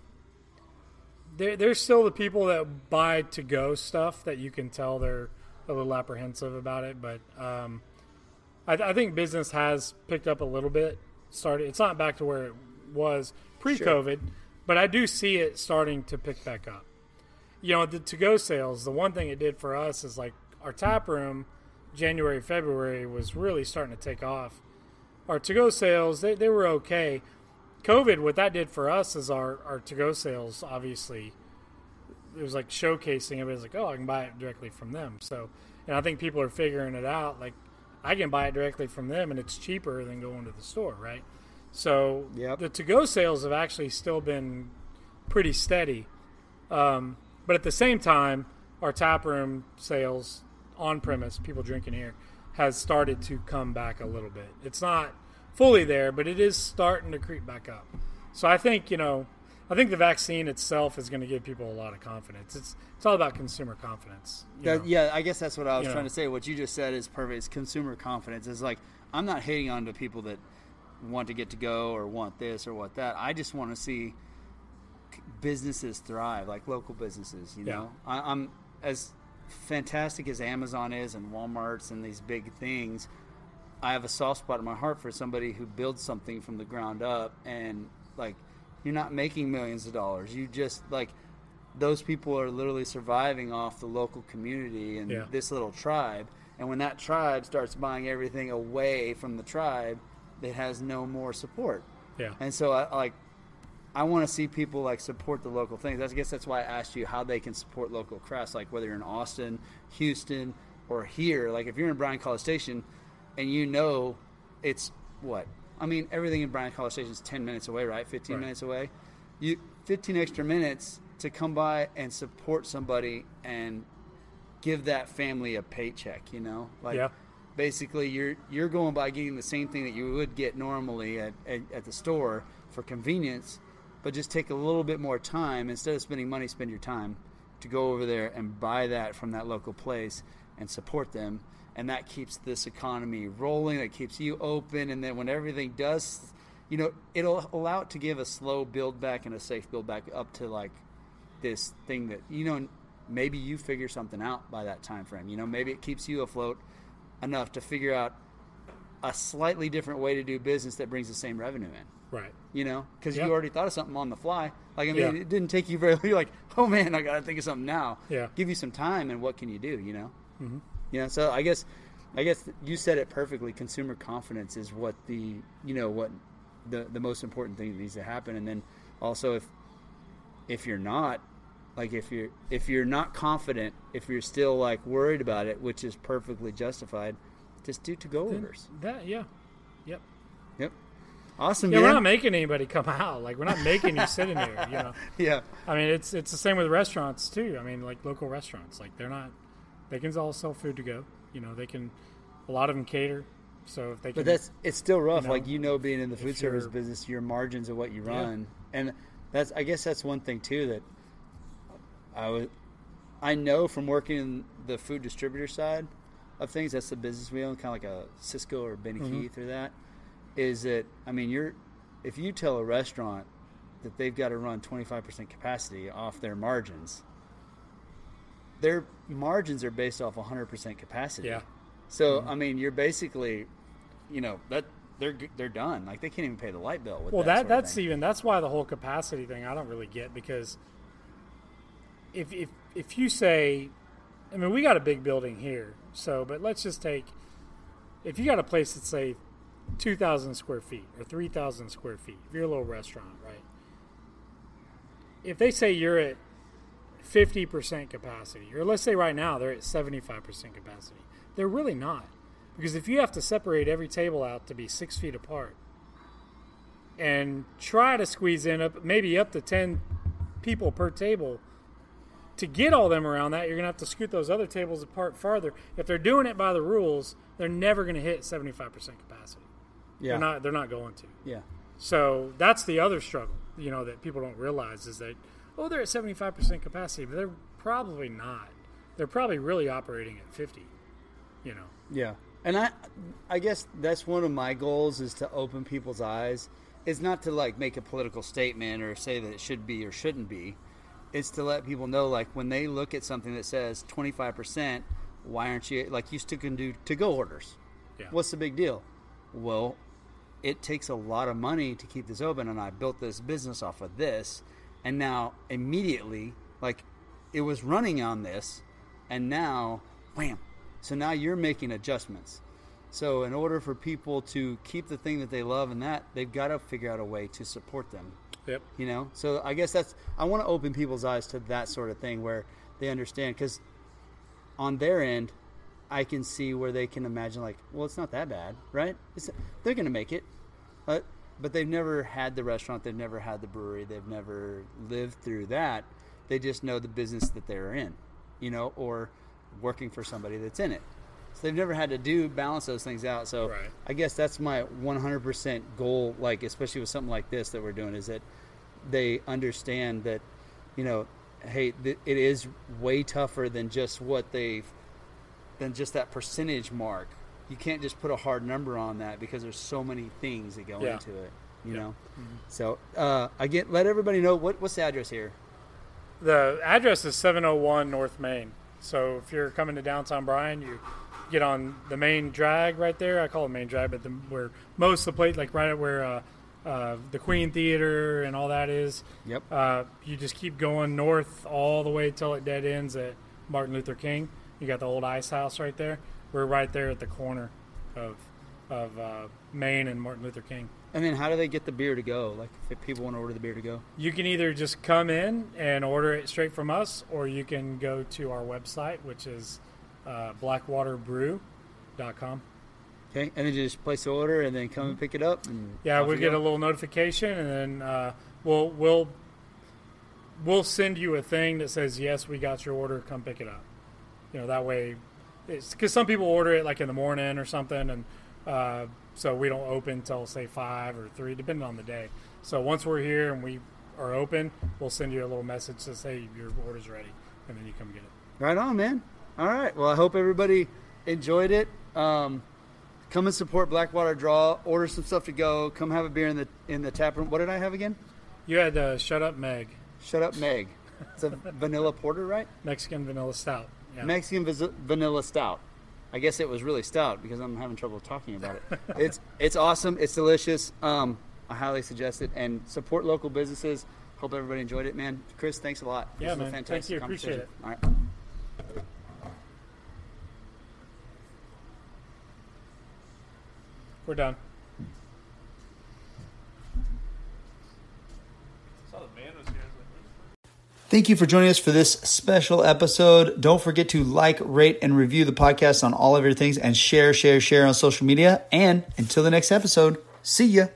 there, there's still the people that buy to go stuff that you can tell they're a little apprehensive about it, but um, I, I think business has picked up a little bit. Started, it's not back to where it was pre-COVID, but I do see it starting to pick back up. You know, the to-go sales. The one thing it did for us is like our tap room, January, February was really starting to take off. Our to-go sales, they, they were okay. COVID, what that did for us is our, our to-go sales obviously it was like showcasing. Everybody's like, oh, I can buy it directly from them. So, and I think people are figuring it out. Like, I can buy it directly from them, and it's cheaper than going to the store, right? So Yep. the to-go sales have actually still been pretty steady. Um, but at the same time, our tap room sales on premise, people drinking here, has started to come back a little bit. It's not fully there, but it is starting to creep back up. So I think you know, I think the vaccine itself is going to give people a lot of confidence. It's it's all about consumer confidence. That, yeah, I guess that's what I was You trying know. to say. What you just said is perfect. It's consumer confidence. It's like I'm not hating on the people that want to get to go or want this or want that. I just want to see businesses thrive, like local businesses. You Yeah. know, I, I'm as fantastic as Amazon is and Walmart's and these big things. I have a soft spot in my heart for somebody who builds something from the ground up and like you're not making millions of dollars. You just like those people are literally surviving off the local community and Yeah. this little tribe. And when that tribe starts buying everything away from the tribe, it has no more support. yeah, And so I like I want to see people like support the local things. I guess that's why I asked you how they can support local crafts, like whether you're in Austin, Houston, or here. Like if you're in Bryan College Station, and you know it's what I mean, everything in Bryan College Station is 10 minutes away, right? 15 Right. minutes away. You 15 extra minutes to come by and support somebody and give that family a paycheck. You know, like Yeah. basically you're you're going by getting the same thing that you would get normally at, at, at the store for convenience, but just take a little bit more time instead of spending money, spend your time to go over there and buy that from that local place and support them. And that keeps this economy rolling. That keeps you open. And then when everything does, you know, it'll allow it to give a slow build back and a safe build back up to like this thing that you know maybe you figure something out by that time frame you know maybe it keeps you afloat enough to figure out a slightly different way to do business that brings the same revenue in right. you know because Yeah. you already thought of something on the fly like i mean Yeah. it didn't take you very you're like oh man i gotta think of something now Yeah. give you some time and what can you do you know mm-hmm. You know so i guess i guess you said it perfectly consumer confidence is what the you know what the the most important thing that needs to happen and then also if if you're not like if you're if you're not confident if you're still like worried about it which is perfectly justified just do to go orders That yeah, yep. yep awesome Yeah, man we're not making anybody come out. Like we're not making you sit in there. You know, yeah I mean, it's it's the same with restaurants too. I mean, like local restaurants, like they're not. They can all sell food to go. You know, they can. A lot of them cater. So if they can, But that's it's still rough. you know, like you know, being in the food service business, your margins of what you Yeah. run, and that's I guess that's one thing too that I was I know from working in the food distributor side of things. That's the business we own, kind of like a Sysco or Benny Mm-hmm. Keith or that. Is that I mean, you're if you tell a restaurant that they've got to run 25% capacity off their margins, their margins are based off 100% capacity. Yeah. So Mm-hmm. I mean, you're basically, you know, that they're they're done. Like they can't even pay the light bill. With well, that, that that's even that's why the whole capacity thing I don't really get because if if if you say, I mean, we got a big building here, so but let's just take if you got a place that's say two thousand square feet or three thousand square feet, if you're a little restaurant, right? If they say you're at fifty percent capacity, or let's say right now they're at seventy five percent capacity, they're really not. Because if you have to separate every table out to be six feet apart, and try to squeeze in up maybe up to 10 people per table to get all them around that you're going to have to scoot those other tables apart farther. If they're doing it by the rules they're never going to hit 75% capacity. Yeah, they're not they're not going to. Yeah, so that's the other struggle you know that people don't realize is that oh they're at 75% capacity but they're probably not they're probably really operating at 50 you know yeah. And I, I guess that's one of my goals is to open people's eyes. It's not to like make a political statement or say that it should be or shouldn't be. It's to let people know like when they look at something that says 25%, why aren't you like you still can do to go orders? yeah What's the big deal? Well, it takes a lot of money to keep this open, and I built this business off of this, and now immediately, like, it was running on this, and now, wham! So now you're making adjustments. So in order for people to keep the thing that they love and that, they've got to figure out a way to support them. Yep. You know, so I guess that's I want to open people's eyes to that sort of thing where they understand because on their end, I can see where they can imagine like, well, it's not that bad, right? It's, they're going to make it, but but they've never had the restaurant, they've never had the brewery, they've never lived through that. They just know the business that they're in, you know, or working for somebody that's in it. So they've never had to do balance those things out. So Right. I guess that's my 100% goal, like especially with something like this that we're doing, is that they understand that, you know, hey, th- it is way tougher than just what they've, than just that percentage mark. You can't just put a hard number on that because there's so many things that go Yeah. into it. You Yeah. know, so uh, again, let everybody know what what's the address here. The address is 701 North Main. So if you're coming to downtown Bryan, you get on the main drag right there. I call it main drag, but the, where most of the plate, like right at where uh, uh, the Queen Theater and all that is, Yep. uh, you just keep going north all the way till it dead ends at Martin Luther King. You got the old ice house right there. We're right there at the corner of of uh, Main and Martin Luther King. And then how do they get the beer to go? Like if people want to order the beer to go. You can either just come in and order it straight from us, or you can go to our website, which is uh, blackwaterbrew.com. Okay, and then you just place the order and then come and pick it up. And. Yeah, off we you get go. a little notification, and then uh, we'll we'll we'll send you a thing that says yes, we got your order. Come pick it up. You know that way, it's because some people order it like in the morning or something, and uh, so we don't open till say five or three, depending on the day. So once we're here and we are open, we'll send you a little message to say your order's ready, and then you come get it. Right on, man. All right. Well, I hope everybody enjoyed it. Um, come and support Blackwater Draw. Order some stuff to go. Come have a beer in the in the tap room. What did I have again? You had uh, shut up, Meg, Shut up, Meg. It's a vanilla porter, right? Mexican vanilla stout. Mexican vis- vanilla stout. I guess it was really stout because I'm having trouble talking about it. it's it's awesome. It's delicious. Um, I highly suggest it and support local businesses. Hope everybody enjoyed it, man. Chris, thanks a lot. Yeah, this man. Thank you. Appreciate conversation. All right. We're done. Thank you for joining us for this special episode. Don't forget to like, rate, and review the podcast on all of your things and share, share, share on social media. And until the next episode, see ya.